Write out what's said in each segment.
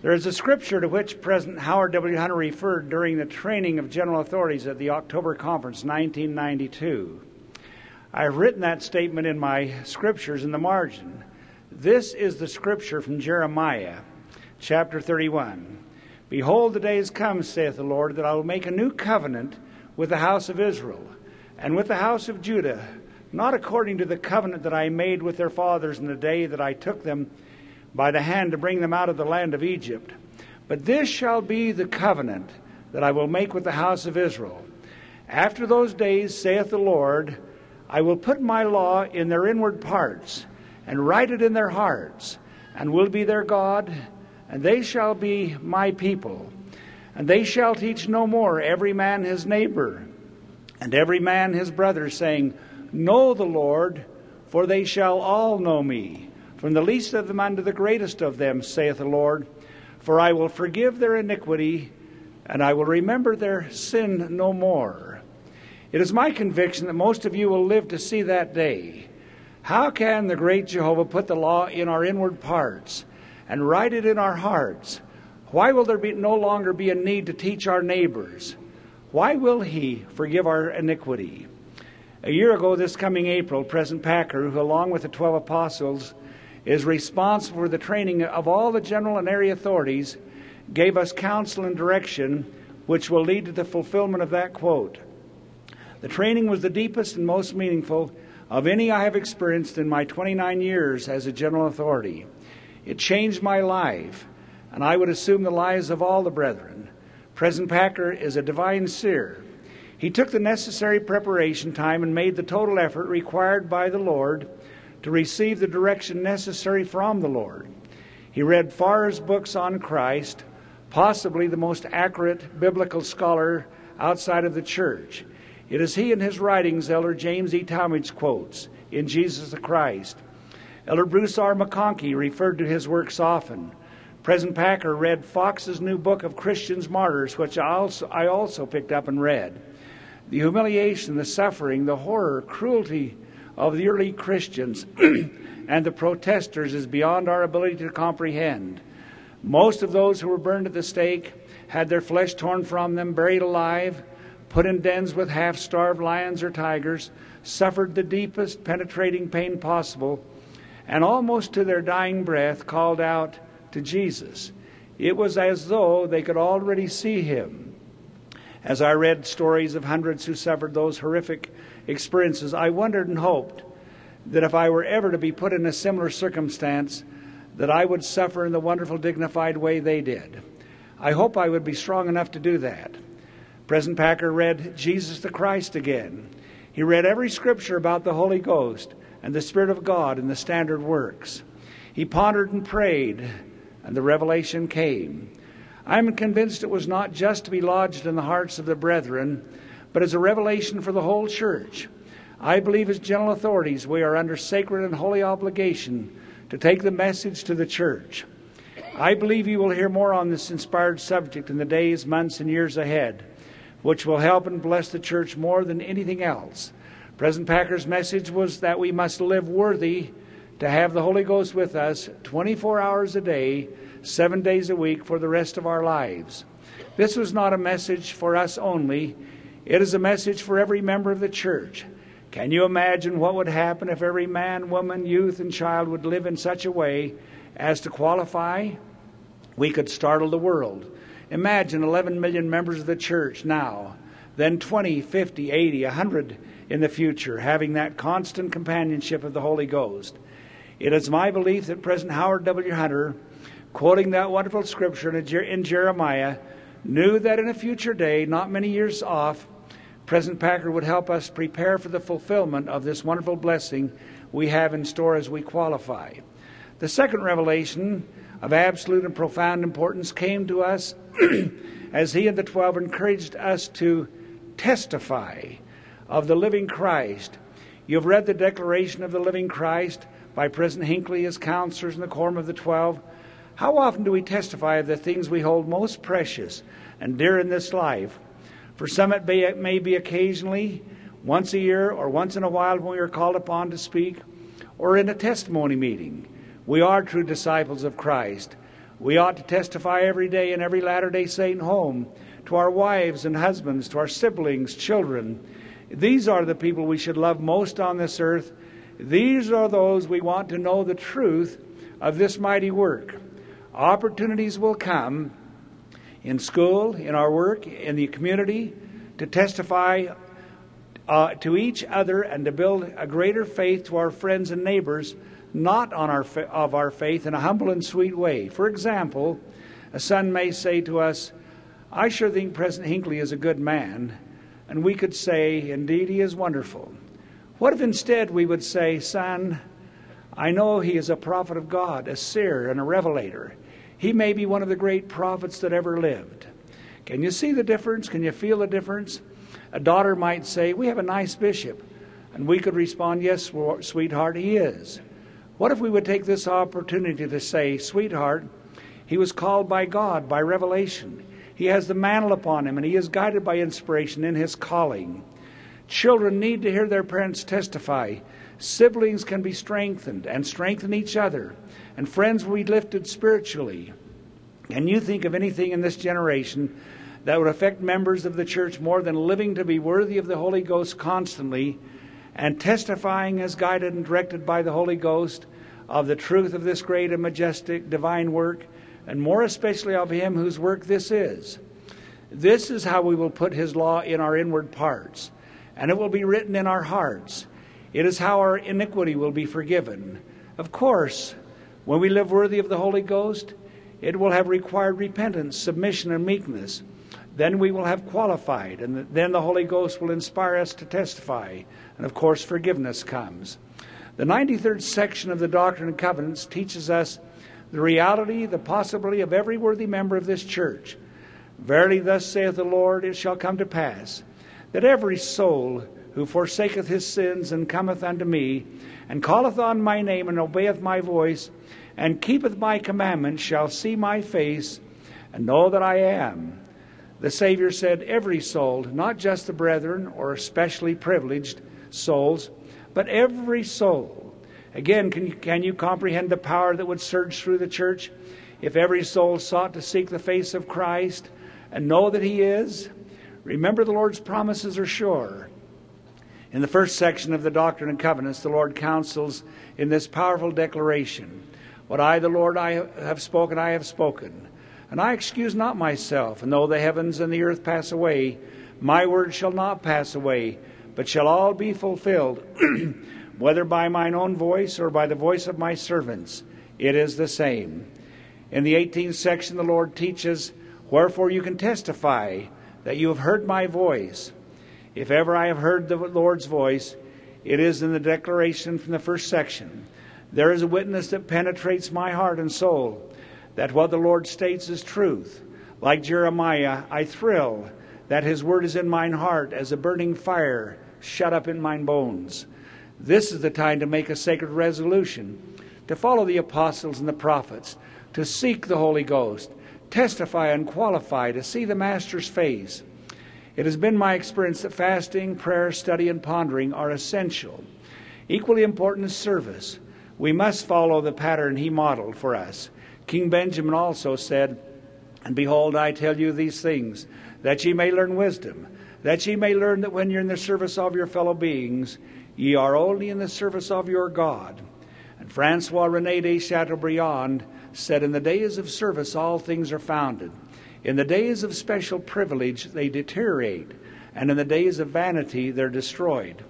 There is a scripture to which President Howard W. Hunter referred during the training of general authorities at the October Conference 1992. I've written that statement in my scriptures in the margin. This is the scripture from Jeremiah, chapter 31. Behold, the days come, saith the Lord, that I will make a new covenant with the house of Israel and with the house of Judah, not according to the covenant that I made with their fathers in the day that I took them by the hand to bring them out of the land of Egypt. But this shall be the covenant that I will make with the house of Israel. After those days, saith the Lord, I will put my law in their inward parts, and write it in their hearts, and will be their God, and they shall be my people. And they shall teach no more every man his neighbor, and every man his brother, saying, Know the Lord, for they shall all know me, from the least of them unto the greatest of them, saith the Lord. For I will forgive their iniquity, and I will remember their sin no more. It is my conviction that most of you will live to see that day. How can the great Jehovah put the law in our inward parts and write it in our hearts? Why will there be no longer be a need to teach our neighbors? Why will he forgive our iniquity? A year ago, this coming April, President Packer, who along with the 12 apostles is responsible for the training of all the general and area authorities, gave us counsel and direction which will lead to the fulfillment of that quote. The training was the deepest and most meaningful of any I have experienced in my 29 years as a general authority. It changed my life, and I would assume the lives of all the brethren. President Packer is a divine seer. He took the necessary preparation time and made the total effort required by the Lord to receive the direction necessary from the Lord. He read Farr's books on Christ, possibly the most accurate biblical scholar outside of the church. It is he in his writings Elder James E. Talmage quotes in Jesus the Christ. Elder Bruce R. McConkie referred to his works often. President Packer read Foxe's new book of Christians Martyrs, which I also, I also picked up and read. The humiliation, the suffering, the horror, cruelty of the early Christians and the protesters is beyond our ability to comprehend. Most of those who were burned at the stake had their flesh torn from them, buried alive, put in dens with half starved lions or tigers, suffered the deepest penetrating pain possible, and almost to their dying breath called out to Jesus. It was as though they could already see him. As I read stories of hundreds who suffered those horrific experiences, I wondered and hoped that if I were ever to be put in a similar circumstance, that I would suffer in the wonderful, dignified way they did. I hope I would be strong enough to do that. President Packer read Jesus the Christ again. He read every scripture about the Holy Ghost and the Spirit of God and the standard works. He pondered and prayed, and the revelation came. I'm convinced it was not just to be lodged in the hearts of the brethren, but as a revelation for the whole church. I believe, as general authorities, we are under sacred and holy obligation to take the message to the church. I believe you will hear more on this inspired subject in the days, months, and years ahead which will help and bless the church more than anything else. President Packer's message was that we must live worthy to have the Holy Ghost with us 24 hours a day, seven days a week for the rest of our lives. This was not a message for us only, it is a message for every member of the church. Can you imagine what would happen if every man, woman, youth, and child would live in such a way as to qualify? We could startle the world. Imagine 11 million members of the church now, then 20, 50, 80, 100 in the future, having that constant companionship of the Holy Ghost. It is my belief that President Howard W. Hunter, quoting that wonderful scripture in Jeremiah, knew that in a future day, not many years off, President Packer would help us prepare for the fulfillment of this wonderful blessing we have in store as we qualify. The second revelation of absolute and profound importance came to us as he and the twelve encouraged us to testify of the living Christ. You've read the declaration of the living Christ by President Hinckley, his counselors, and the quorum of the twelve. How often do we testify of the things we hold most precious and dear in this life? For some, it may, it may be occasionally, once a year, or once in a while when we are called upon to speak, or in a testimony meeting. We are true disciples of Christ. We ought to testify every day in every Latter day Saint home to our wives and husbands, to our siblings, children. These are the people we should love most on this earth. These are those we want to know the truth of this mighty work. Opportunities will come in school, in our work, in the community, to testify uh, to each other and to build a greater faith to our friends and neighbors, not on our fa- of our faith in a humble and sweet way. For example, a son may say to us, I sure think President Hinckley is a good man, and we could say, Indeed, he is wonderful. What if instead we would say, Son, I know he is a prophet of God, a seer, and a revelator. He may be one of the great prophets that ever lived. Can you see the difference? Can you feel the difference? A daughter might say, We have a nice bishop. And we could respond, Yes, sweetheart, he is. What if we would take this opportunity to say, Sweetheart, he was called by God, by revelation. He has the mantle upon him, and he is guided by inspiration in his calling. Children need to hear their parents testify. Siblings can be strengthened and strengthen each other, and friends will be lifted spiritually. Can you think of anything in this generation that would affect members of the church more than living to be worthy of the Holy Ghost constantly and testifying as guided and directed by the Holy Ghost of the truth of this great and majestic divine work, and more especially of Him whose work this is. This is how we will put His law in our inward parts, and it will be written in our hearts. It is how our iniquity will be forgiven. Of course, when we live worthy of the Holy Ghost, it will have required repentance, submission, and meekness. Then we will have qualified, and then the Holy Ghost will inspire us to testify. And of course, forgiveness comes. The 93rd section of the Doctrine and Covenants teaches us the reality, the possibility of every worthy member of this church. Verily, thus saith the Lord, it shall come to pass that every soul who forsaketh his sins and cometh unto me, and calleth on my name, and obeyeth my voice, and keepeth my commandments, shall see my face, and know that I am the Savior said, Every soul, not just the brethren or especially privileged souls, but every soul. Again, can you, can you comprehend the power that would surge through the church if every soul sought to seek the face of Christ and know that He is? Remember, the Lord's promises are sure. In the first section of the Doctrine and Covenants, the Lord counsels in this powerful declaration What I, the Lord, I have spoken, I have spoken. And I excuse not myself, and though the heavens and the earth pass away, my word shall not pass away, but shall all be fulfilled, whether by mine own voice or by the voice of my servants. It is the same. In the 18th section, the Lord teaches, Wherefore you can testify that you have heard my voice. If ever I have heard the Lord's voice, it is in the declaration from the first section. There is a witness that penetrates my heart and soul that what the Lord states is truth. Like Jeremiah, I thrill that his word is in mine heart as a burning fire shut up in mine bones. This is the time to make a sacred resolution, to follow the apostles and the prophets, to seek the Holy Ghost, testify and qualify, to see the Master's face. It has been my experience that fasting, prayer, study, and pondering are essential. Equally important is service. We must follow the pattern he modeled for us. King Benjamin also said, And behold, I tell you these things, that ye may learn wisdom, that ye may learn that when you're in the service of your fellow beings, ye are only in the service of your God. And Francois Rene de Chateaubriand said, In the days of service, all things are founded. In the days of special privilege, they deteriorate. And in the days of vanity, they're destroyed.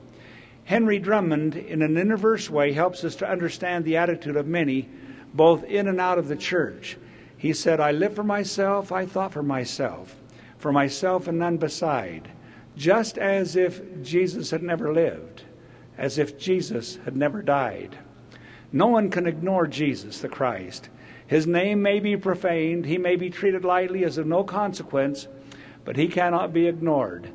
Henry Drummond, in an inverse way, helps us to understand the attitude of many both in and out of the church. He said, I live for myself, I thought for myself, for myself and none beside, just as if Jesus had never lived, as if Jesus had never died. No one can ignore Jesus, the Christ. His name may be profaned, he may be treated lightly as of no consequence, but he cannot be ignored.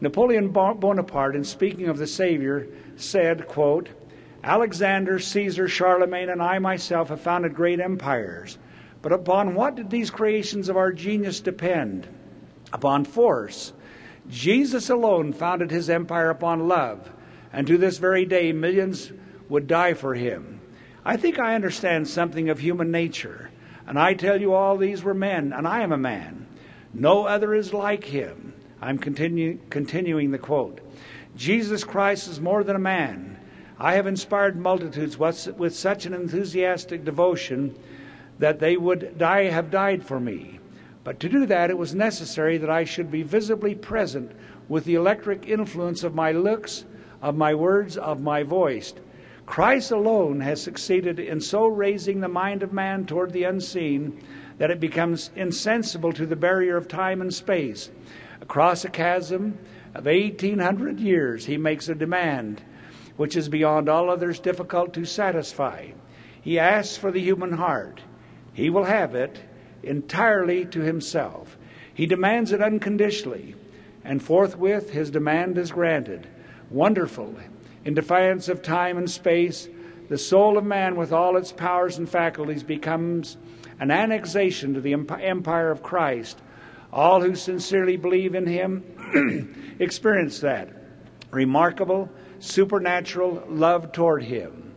Napoleon Bonaparte, in speaking of the Savior, said, quote, Alexander, Caesar, Charlemagne, and I myself have founded great empires. But upon what did these creations of our genius depend? Upon force. Jesus alone founded his empire upon love, and to this very day, millions would die for him. I think I understand something of human nature. And I tell you, all these were men, and I am a man. No other is like him. I'm continue, continuing the quote. Jesus Christ is more than a man. I have inspired multitudes with such an enthusiastic devotion that they would die, have died for me. But to do that, it was necessary that I should be visibly present with the electric influence of my looks, of my words, of my voice. Christ alone has succeeded in so raising the mind of man toward the unseen that it becomes insensible to the barrier of time and space. Across a chasm of 1800 years, he makes a demand which is beyond all others difficult to satisfy. He asks for the human heart. He will have it entirely to himself. He demands it unconditionally, and forthwith his demand is granted. Wonderful, in defiance of time and space, the soul of man, with all its powers and faculties, becomes an annexation to the empire of Christ. All who sincerely believe in him experience that remarkable, supernatural love toward him.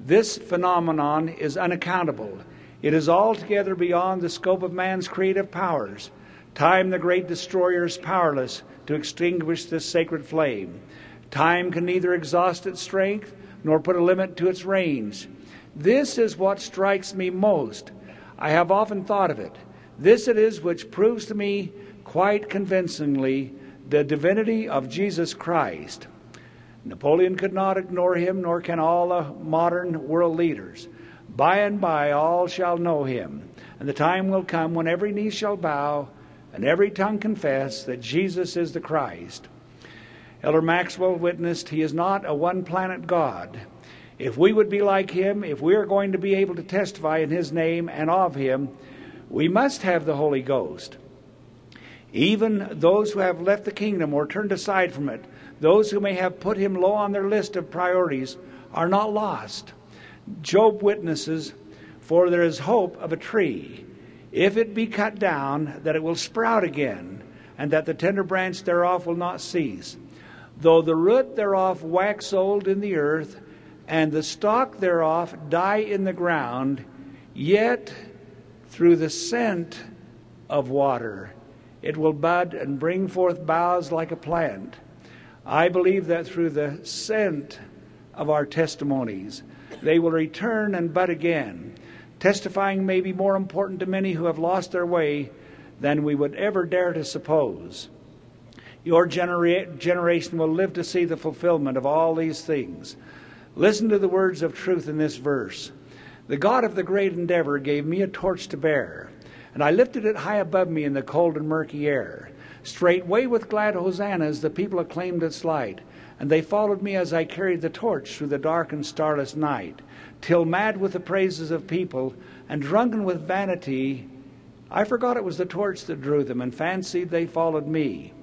This phenomenon is unaccountable it is altogether beyond the scope of man's creative powers. Time, the great destroyer, is powerless to extinguish this sacred flame. Time can neither exhaust its strength nor put a limit to its range. This is what strikes me most. I have often thought of it. This it is which proves to me quite convincingly the divinity of Jesus Christ. Napoleon could not ignore him, nor can all the modern world leaders. By and by all shall know him, and the time will come when every knee shall bow and every tongue confess that Jesus is the Christ. Elder Maxwell witnessed he is not a one planet God. If we would be like him, if we are going to be able to testify in his name and of him, we must have the Holy Ghost. Even those who have left the kingdom or turned aside from it, those who may have put him low on their list of priorities, are not lost. Job witnesses, For there is hope of a tree, if it be cut down, that it will sprout again, and that the tender branch thereof will not cease. Though the root thereof wax old in the earth, and the stalk thereof die in the ground, yet through the scent of water it will bud and bring forth boughs like a plant. I believe that through the scent of our testimonies, they will return and bud again. Testifying may be more important to many who have lost their way than we would ever dare to suppose. Your genera- generation will live to see the fulfillment of all these things. Listen to the words of truth in this verse. The God of the great endeavor gave me a torch to bear, and I lifted it high above me in the cold and murky air. Straightway with glad hosannas the people acclaimed its light and they followed me as I carried the torch through the dark and starless night, till mad with the praises of people and drunken with vanity, I forgot it was the torch that drew them, and fancied they followed me.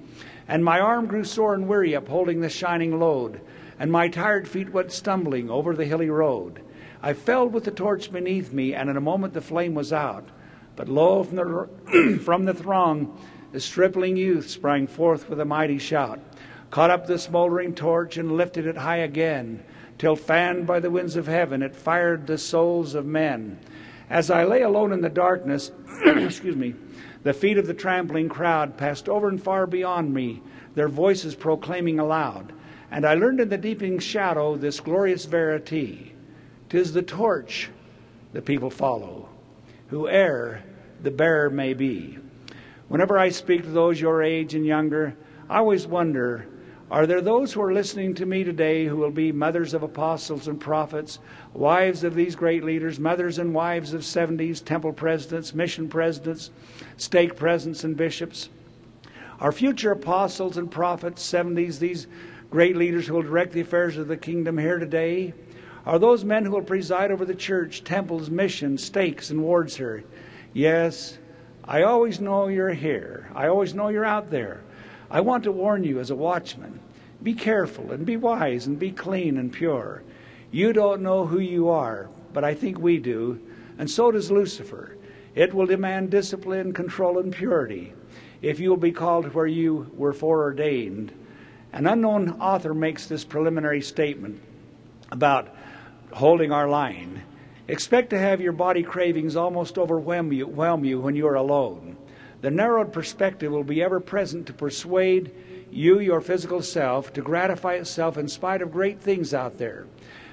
And my arm grew sore and weary upholding the shining load, and my tired feet went stumbling over the hilly road. I fell with the torch beneath me, and in a moment the flame was out. But lo, from the, from the throng, the stripling youth sprang forth with a mighty shout caught up the smoldering torch and lifted it high again, till fanned by the winds of heaven, it fired the souls of men. As I lay alone in the darkness, excuse me, the feet of the trampling crowd passed over and far beyond me, their voices proclaiming aloud. And I learned in the deepening shadow this glorious verity. Tis the torch the people follow, whoe'er the bearer may be. Whenever I speak to those your age and younger, I always wonder are there those who are listening to me today who will be mothers of apostles and prophets, wives of these great leaders, mothers and wives of 70s, temple presidents, mission presidents, stake presidents, and bishops? Our future apostles and prophets, 70s, these great leaders who will direct the affairs of the kingdom here today? Are those men who will preside over the church, temples, missions, stakes, and wards here? Yes, I always know you're here. I always know you're out there. I want to warn you as a watchman be careful and be wise and be clean and pure. You don't know who you are, but I think we do, and so does Lucifer. It will demand discipline, control, and purity if you will be called where you were foreordained. An unknown author makes this preliminary statement about holding our line. Expect to have your body cravings almost overwhelm you, you when you are alone. The narrowed perspective will be ever present to persuade you, your physical self, to gratify itself in spite of great things out there.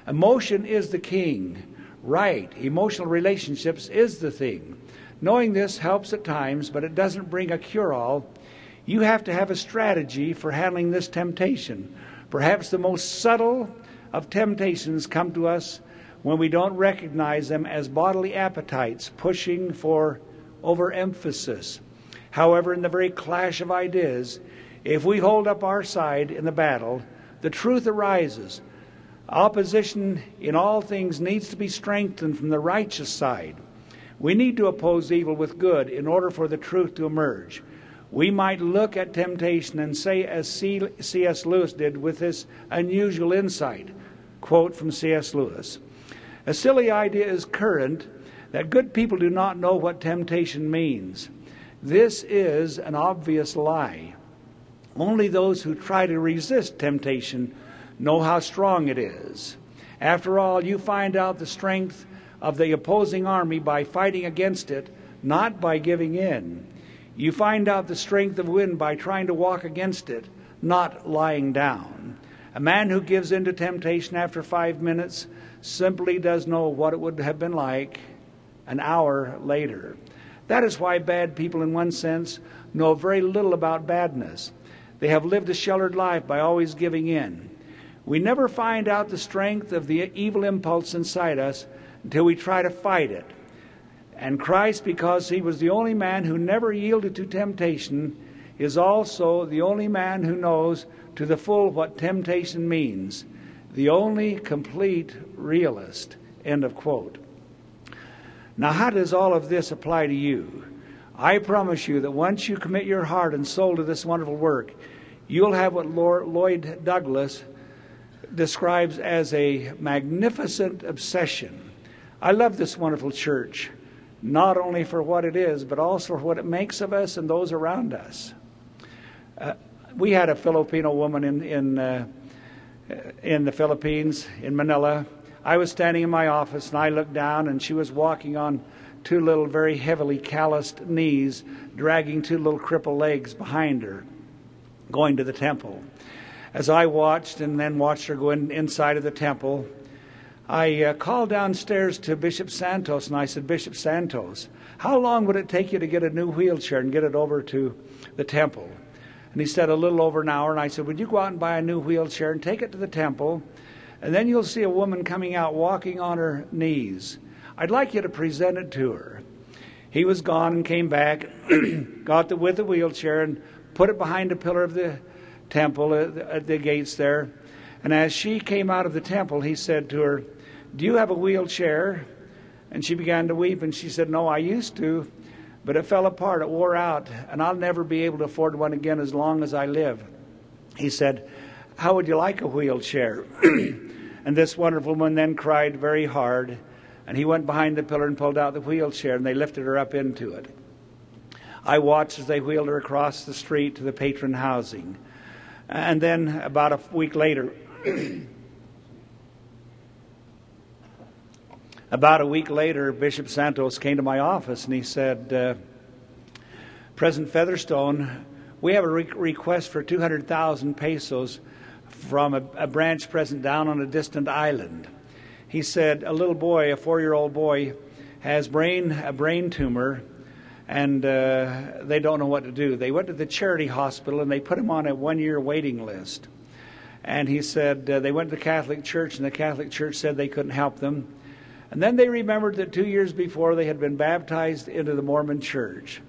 Emotion is the king. Right. Emotional relationships is the thing. Knowing this helps at times, but it doesn't bring a cure all. You have to have a strategy for handling this temptation. Perhaps the most subtle of temptations come to us when we don't recognize them as bodily appetites pushing for overemphasis. However, in the very clash of ideas, if we hold up our side in the battle, the truth arises. Opposition in all things needs to be strengthened from the righteous side. We need to oppose evil with good in order for the truth to emerge. We might look at temptation and say, as C.S. Lewis did with this unusual insight quote from C.S. Lewis A silly idea is current that good people do not know what temptation means. This is an obvious lie. Only those who try to resist temptation know how strong it is. After all, you find out the strength of the opposing army by fighting against it, not by giving in. You find out the strength of wind by trying to walk against it, not lying down. A man who gives in to temptation after five minutes simply does know what it would have been like an hour later. That is why bad people, in one sense, know very little about badness. They have lived a sheltered life by always giving in. We never find out the strength of the evil impulse inside us until we try to fight it. And Christ, because he was the only man who never yielded to temptation, is also the only man who knows to the full what temptation means, the only complete realist. End of quote. Now, how does all of this apply to you? I promise you that once you commit your heart and soul to this wonderful work, you'll have what Lord Lloyd Douglas describes as a magnificent obsession. I love this wonderful church, not only for what it is, but also for what it makes of us and those around us. Uh, we had a Filipino woman in in uh, in the Philippines, in Manila, I was standing in my office and I looked down, and she was walking on two little, very heavily calloused knees, dragging two little crippled legs behind her, going to the temple. As I watched and then watched her go in, inside of the temple, I uh, called downstairs to Bishop Santos and I said, Bishop Santos, how long would it take you to get a new wheelchair and get it over to the temple? And he said, a little over an hour. And I said, Would you go out and buy a new wheelchair and take it to the temple? And then you'll see a woman coming out walking on her knees. I'd like you to present it to her. He was gone and came back, got the, with the wheelchair and put it behind a pillar of the temple at the, at the gates there. And as she came out of the temple, he said to her, Do you have a wheelchair? And she began to weep, and she said, No, I used to, but it fell apart, it wore out, and I'll never be able to afford one again as long as I live. He said, How would you like a wheelchair? And this wonderful woman then cried very hard. And he went behind the pillar and pulled out the wheelchair, and they lifted her up into it. I watched as they wheeled her across the street to the patron housing. And then, about a week later, about a week later, Bishop Santos came to my office and he said, uh, President Featherstone, we have a re- request for 200,000 pesos from a, a branch present down on a distant island. He said a little boy, a four-year-old boy, has brain a brain tumor, and uh, they don't know what to do. They went to the charity hospital and they put him on a one-year waiting list. And he said uh, they went to the Catholic Church, and the Catholic Church said they couldn't help them. And then they remembered that two years before they had been baptized into the Mormon Church.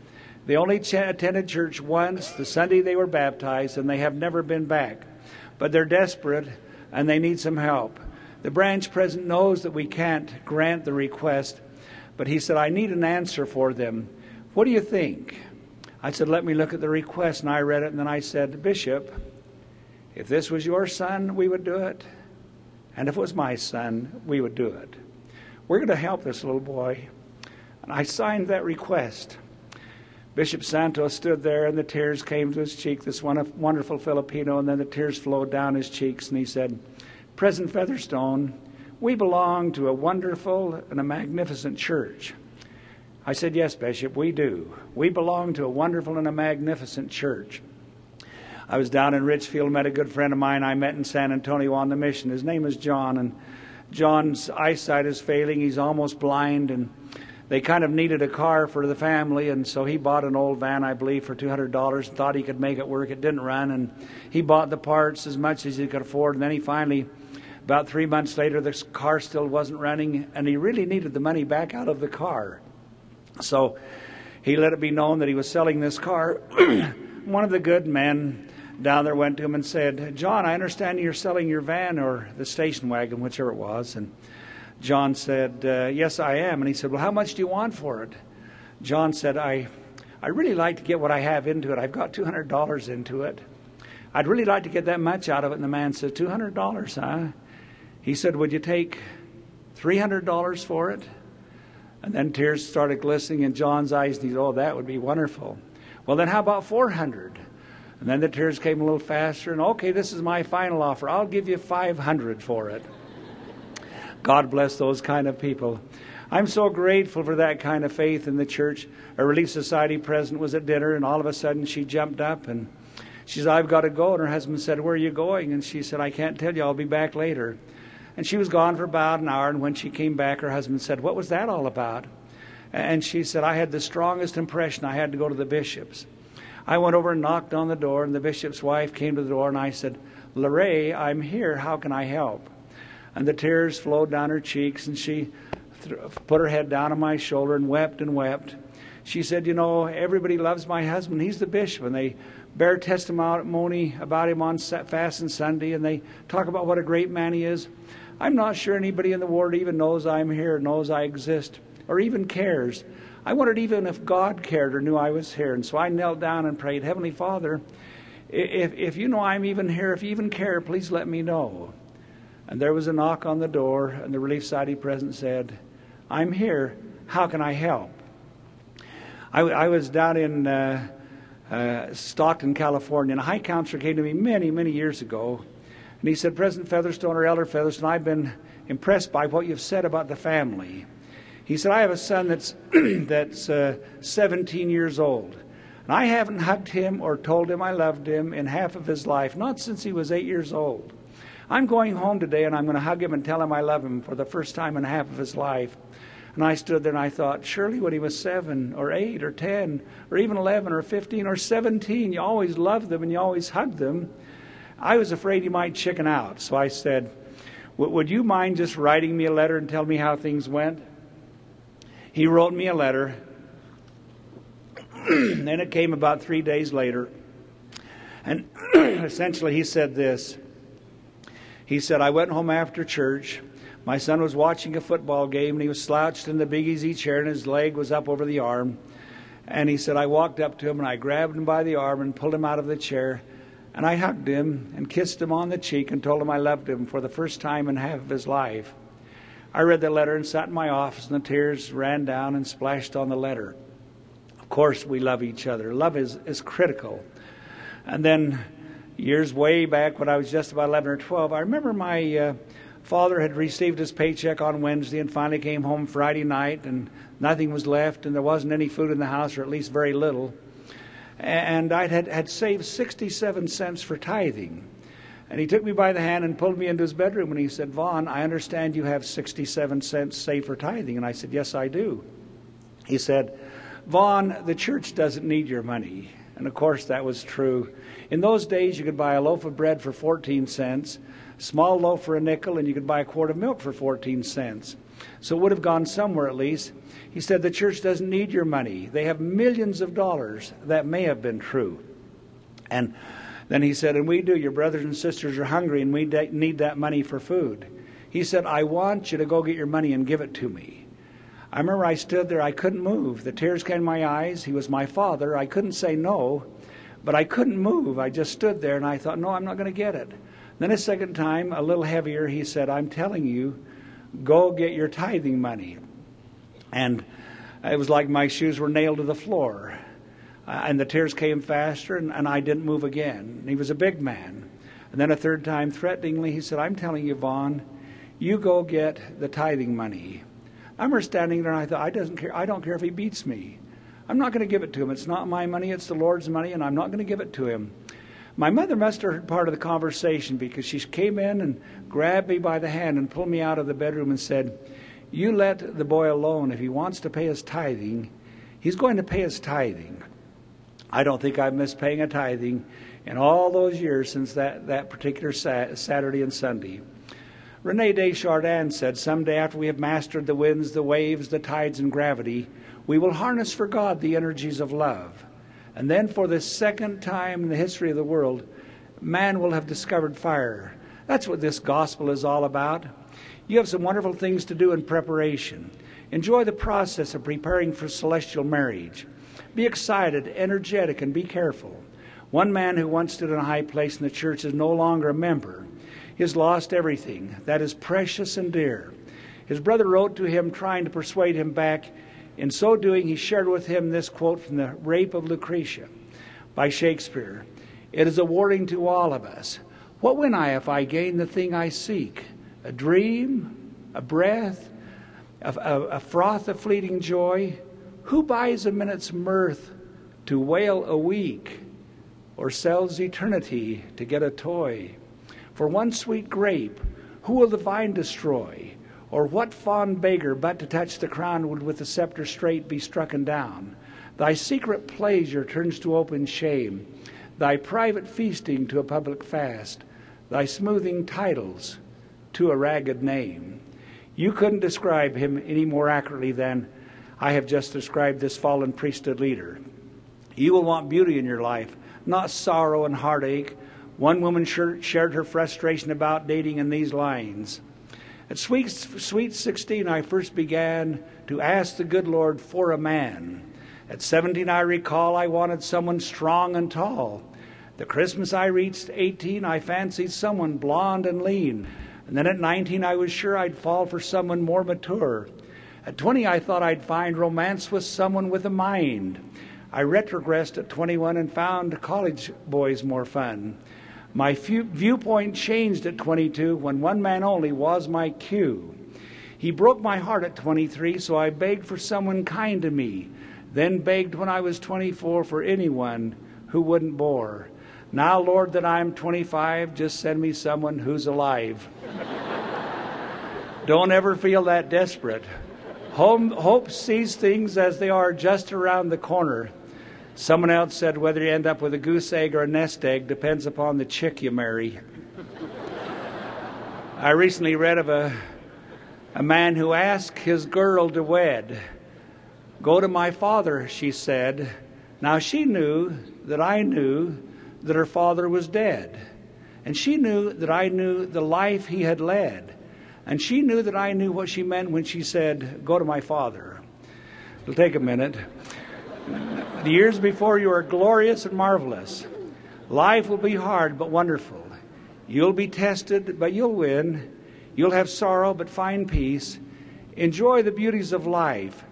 They only ch- attended church once, the Sunday they were baptized, and they have never been back but they're desperate and they need some help. The branch president knows that we can't grant the request, but he said, I need an answer for them. What do you think? I said, Let me look at the request. And I read it, and then I said, Bishop, if this was your son, we would do it. And if it was my son, we would do it. We're going to help this little boy. And I signed that request. Bishop Santos stood there, and the tears came to his cheek, this wonderful Filipino, and then the tears flowed down his cheeks, and he said, President Featherstone, We belong to a wonderful and a magnificent church. I said, Yes, Bishop, we do. We belong to a wonderful and a magnificent church. I was down in Richfield, met a good friend of mine I met in San Antonio on the mission. His name is John, and John's eyesight is failing. He's almost blind, and they kind of needed a car for the family, and so he bought an old van, I believe, for $200 and thought he could make it work. It didn't run, and he bought the parts as much as he could afford, and then he finally, about three months later, the car still wasn't running, and he really needed the money back out of the car. So he let it be known that he was selling this car. One of the good men down there went to him and said, John, I understand you're selling your van or the station wagon, whichever it was. And John said, uh, Yes, I am. And he said, Well, how much do you want for it? John said, I, I really like to get what I have into it. I've got $200 into it. I'd really like to get that much out of it. And the man said, $200, huh? He said, Would you take $300 for it? And then tears started glistening in John's eyes, and he said, Oh, that would be wonderful. Well, then how about 400 And then the tears came a little faster, and okay, this is my final offer. I'll give you 500 for it. God bless those kind of people. I'm so grateful for that kind of faith in the church. A Relief Society president was at dinner, and all of a sudden she jumped up and she said, I've got to go. And her husband said, Where are you going? And she said, I can't tell you. I'll be back later. And she was gone for about an hour. And when she came back, her husband said, What was that all about? And she said, I had the strongest impression. I had to go to the bishop's. I went over and knocked on the door, and the bishop's wife came to the door, and I said, Larray, I'm here. How can I help? And the tears flowed down her cheeks, and she th- put her head down on my shoulder and wept and wept. She said, You know, everybody loves my husband. He's the bishop, and they bear testimony about him on Fast and Sunday, and they talk about what a great man he is. I'm not sure anybody in the ward even knows I'm here, knows I exist, or even cares. I wondered even if God cared or knew I was here. And so I knelt down and prayed, Heavenly Father, if, if you know I'm even here, if you even care, please let me know. And there was a knock on the door, and the Relief Society president said, I'm here. How can I help? I, I was down in uh, uh, Stockton, California, and a high counselor came to me many, many years ago. And he said, President Featherstone or Elder Featherstone, I've been impressed by what you've said about the family. He said, I have a son that's, that's uh, 17 years old. And I haven't hugged him or told him I loved him in half of his life, not since he was eight years old. I'm going home today and I'm going to hug him and tell him I love him for the first time in half of his life. And I stood there and I thought, surely when he was seven or eight or ten or even 11 or 15 or 17, you always loved them and you always hugged them. I was afraid he might chicken out. So I said, Would you mind just writing me a letter and tell me how things went? He wrote me a letter. And then it came about three days later. And essentially, he said this He said, I went home after church. My son was watching a football game, and he was slouched in the big easy chair, and his leg was up over the arm. And he said, I walked up to him, and I grabbed him by the arm and pulled him out of the chair. And I hugged him and kissed him on the cheek and told him I loved him for the first time in half of his life. I read the letter and sat in my office, and the tears ran down and splashed on the letter. Of course, we love each other. Love is, is critical. And then, years way back when I was just about 11 or 12, I remember my uh, father had received his paycheck on Wednesday and finally came home Friday night, and nothing was left, and there wasn't any food in the house, or at least very little. And I had, had saved 67 cents for tithing. And he took me by the hand and pulled me into his bedroom and he said, Vaughn, I understand you have 67 cents saved for tithing. And I said, Yes, I do. He said, Vaughn, the church doesn't need your money. And of course, that was true. In those days, you could buy a loaf of bread for 14 cents, small loaf for a nickel, and you could buy a quart of milk for 14 cents. So it would have gone somewhere at least. He said, The church doesn't need your money. They have millions of dollars. That may have been true. And then he said, And we do. Your brothers and sisters are hungry, and we need that money for food. He said, I want you to go get your money and give it to me. I remember I stood there, I couldn't move. The tears came in my eyes. He was my father. I couldn't say no, but I couldn't move. I just stood there and I thought, No, I'm not going to get it. Then a second time, a little heavier, he said, I'm telling you, go get your tithing money. And it was like my shoes were nailed to the floor. Uh, and the tears came faster, and, and I didn't move again. And he was a big man. And then a third time, threateningly, he said, I'm telling you, Vaughn, You go get the tithing money. I remember standing there and I thought, I, doesn't care, I don't care if he beats me. I'm not going to give it to him. It's not my money, it's the Lord's money, and I'm not going to give it to him. My mother must have heard part of the conversation because she came in and grabbed me by the hand and pulled me out of the bedroom and said, You let the boy alone. If he wants to pay his tithing, he's going to pay his tithing. I don't think I've missed paying a tithing in all those years since that, that particular Saturday and Sunday. Rene Desjardins said, Someday after we have mastered the winds, the waves, the tides, and gravity, we will harness for God the energies of love. And then, for the second time in the history of the world, man will have discovered fire. That's what this gospel is all about. You have some wonderful things to do in preparation. Enjoy the process of preparing for celestial marriage. Be excited, energetic, and be careful. One man who once stood in a high place in the church is no longer a member. He has lost everything that is precious and dear. His brother wrote to him trying to persuade him back in so doing, he shared with him this quote from The Rape of Lucretia by Shakespeare It is a warning to all of us. What win I if I gain the thing I seek? A dream? A breath? A, a, a froth of fleeting joy? Who buys a minute's mirth to wail a week? Or sells eternity to get a toy? For one sweet grape, who will the vine destroy? Or what fond beggar but to touch the crown would with the scepter straight be strucken down? Thy secret pleasure turns to open shame, thy private feasting to a public fast, thy smoothing titles to a ragged name. You couldn't describe him any more accurately than I have just described this fallen priesthood leader. You will want beauty in your life, not sorrow and heartache. One woman shared her frustration about dating in these lines. At sweet, sweet 16, I first began to ask the good Lord for a man. At 17, I recall I wanted someone strong and tall. The Christmas I reached 18, I fancied someone blond and lean. And then at 19, I was sure I'd fall for someone more mature. At 20, I thought I'd find romance with someone with a mind. I retrogressed at 21 and found college boys more fun. My viewpoint changed at 22 when one man only was my cue. He broke my heart at 23, so I begged for someone kind to me, then begged when I was 24 for anyone who wouldn't bore. Now, Lord, that I'm 25, just send me someone who's alive. Don't ever feel that desperate. Hope sees things as they are just around the corner. Someone else said whether you end up with a goose egg or a nest egg depends upon the chick you marry. I recently read of a, a man who asked his girl to wed. Go to my father, she said. Now she knew that I knew that her father was dead. And she knew that I knew the life he had led. And she knew that I knew what she meant when she said, Go to my father. It'll take a minute. The years before you are glorious and marvelous. Life will be hard but wonderful. You'll be tested, but you'll win. You'll have sorrow, but find peace. Enjoy the beauties of life.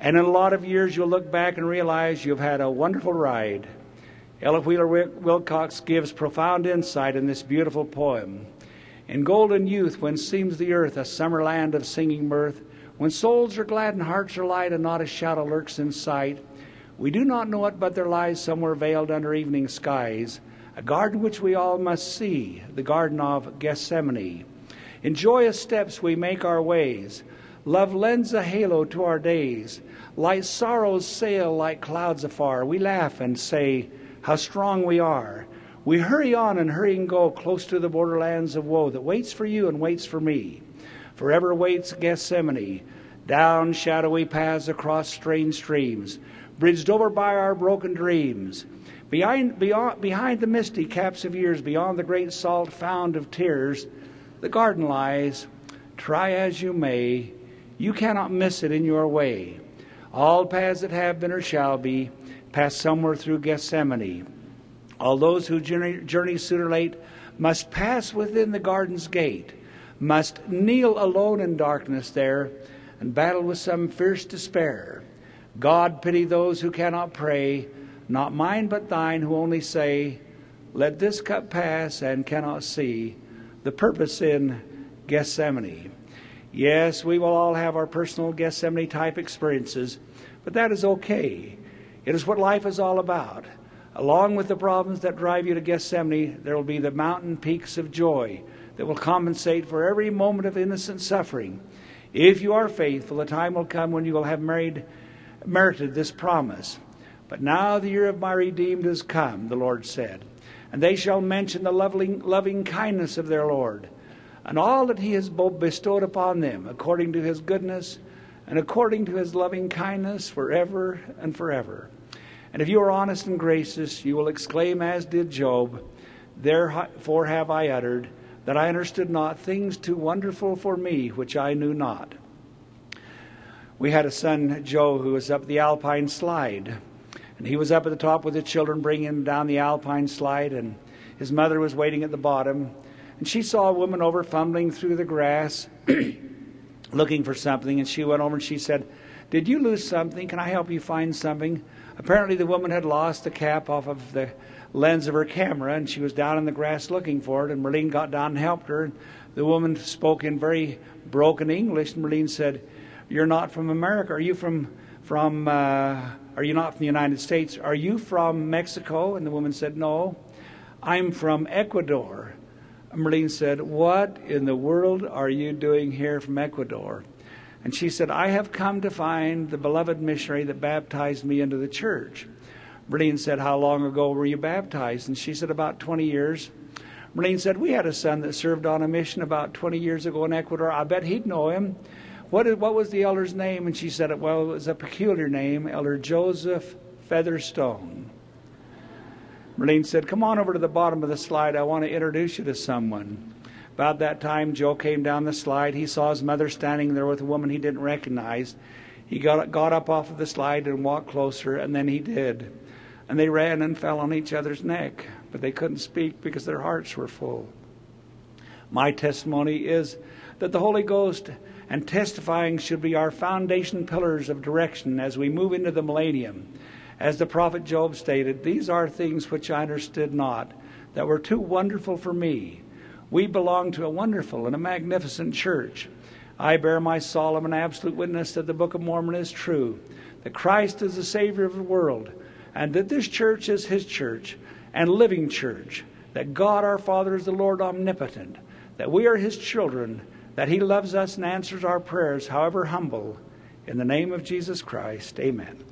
And in a lot of years, you'll look back and realize you've had a wonderful ride. Ella Wheeler Wilcox gives profound insight in this beautiful poem. In golden youth, when seems the earth a summer land of singing mirth, when souls are glad and hearts are light and not a shadow lurks in sight, we do not know it, but there lies somewhere veiled under evening skies a garden which we all must see, the Garden of Gethsemane. In joyous steps we make our ways. Love lends a halo to our days. Light sorrows sail like clouds afar. We laugh and say, How strong we are. We hurry on and hurry and go close to the borderlands of woe that waits for you and waits for me. Forever waits Gethsemane, down shadowy paths across strange streams bridged over by our broken dreams. Behind, beyond, behind the misty caps of years, beyond the great salt found of tears, the garden lies. Try as you may, you cannot miss it in your way. All paths that have been or shall be pass somewhere through Gethsemane. All those who journey, journey sooner or late must pass within the garden's gate, must kneel alone in darkness there, and battle with some fierce despair. God pity those who cannot pray, not mine but thine, who only say, Let this cup pass, and cannot see the purpose in Gethsemane. Yes, we will all have our personal Gethsemane type experiences, but that is okay. It is what life is all about. Along with the problems that drive you to Gethsemane, there will be the mountain peaks of joy that will compensate for every moment of innocent suffering. If you are faithful, the time will come when you will have married, merited this promise. But now the year of my redeemed is come, the Lord said, and they shall mention the loving, loving kindness of their Lord, and all that he has bestowed upon them, according to his goodness and according to his loving kindness forever and forever. And if you are honest and gracious, you will exclaim, as did Job, Therefore have I uttered, that I understood not things too wonderful for me, which I knew not. We had a son, Joe, who was up the Alpine slide. And he was up at the top with the children, bringing him down the Alpine slide. And his mother was waiting at the bottom. And she saw a woman over fumbling through the grass, looking for something. And she went over and she said, Did you lose something? Can I help you find something? Apparently, the woman had lost the cap off of the lens of her camera, and she was down in the grass looking for it. And Merlene got down and helped her. The woman spoke in very broken English, and Merlene said, "You're not from America. Are you from from? Uh, are you not from the United States? Are you from Mexico?" And the woman said, "No, I'm from Ecuador." And said, "What in the world are you doing here from Ecuador?" And she said, I have come to find the beloved missionary that baptized me into the church. Merlene said, How long ago were you baptized? And she said, About 20 years. Merlene said, We had a son that served on a mission about 20 years ago in Ecuador. I bet he'd know him. What, is, what was the elder's name? And she said, Well, it was a peculiar name, Elder Joseph Featherstone. Merlene said, Come on over to the bottom of the slide. I want to introduce you to someone. About that time, Joe came down the slide. He saw his mother standing there with a woman he didn't recognize. He got, got up off of the slide and walked closer, and then he did. And they ran and fell on each other's neck, but they couldn't speak because their hearts were full. My testimony is that the Holy Ghost and testifying should be our foundation pillars of direction as we move into the millennium. As the prophet Job stated, these are things which I understood not, that were too wonderful for me. We belong to a wonderful and a magnificent church. I bear my solemn and absolute witness that the Book of Mormon is true, that Christ is the Savior of the world, and that this church is His church and living church, that God our Father is the Lord omnipotent, that we are His children, that He loves us and answers our prayers, however humble. In the name of Jesus Christ, amen.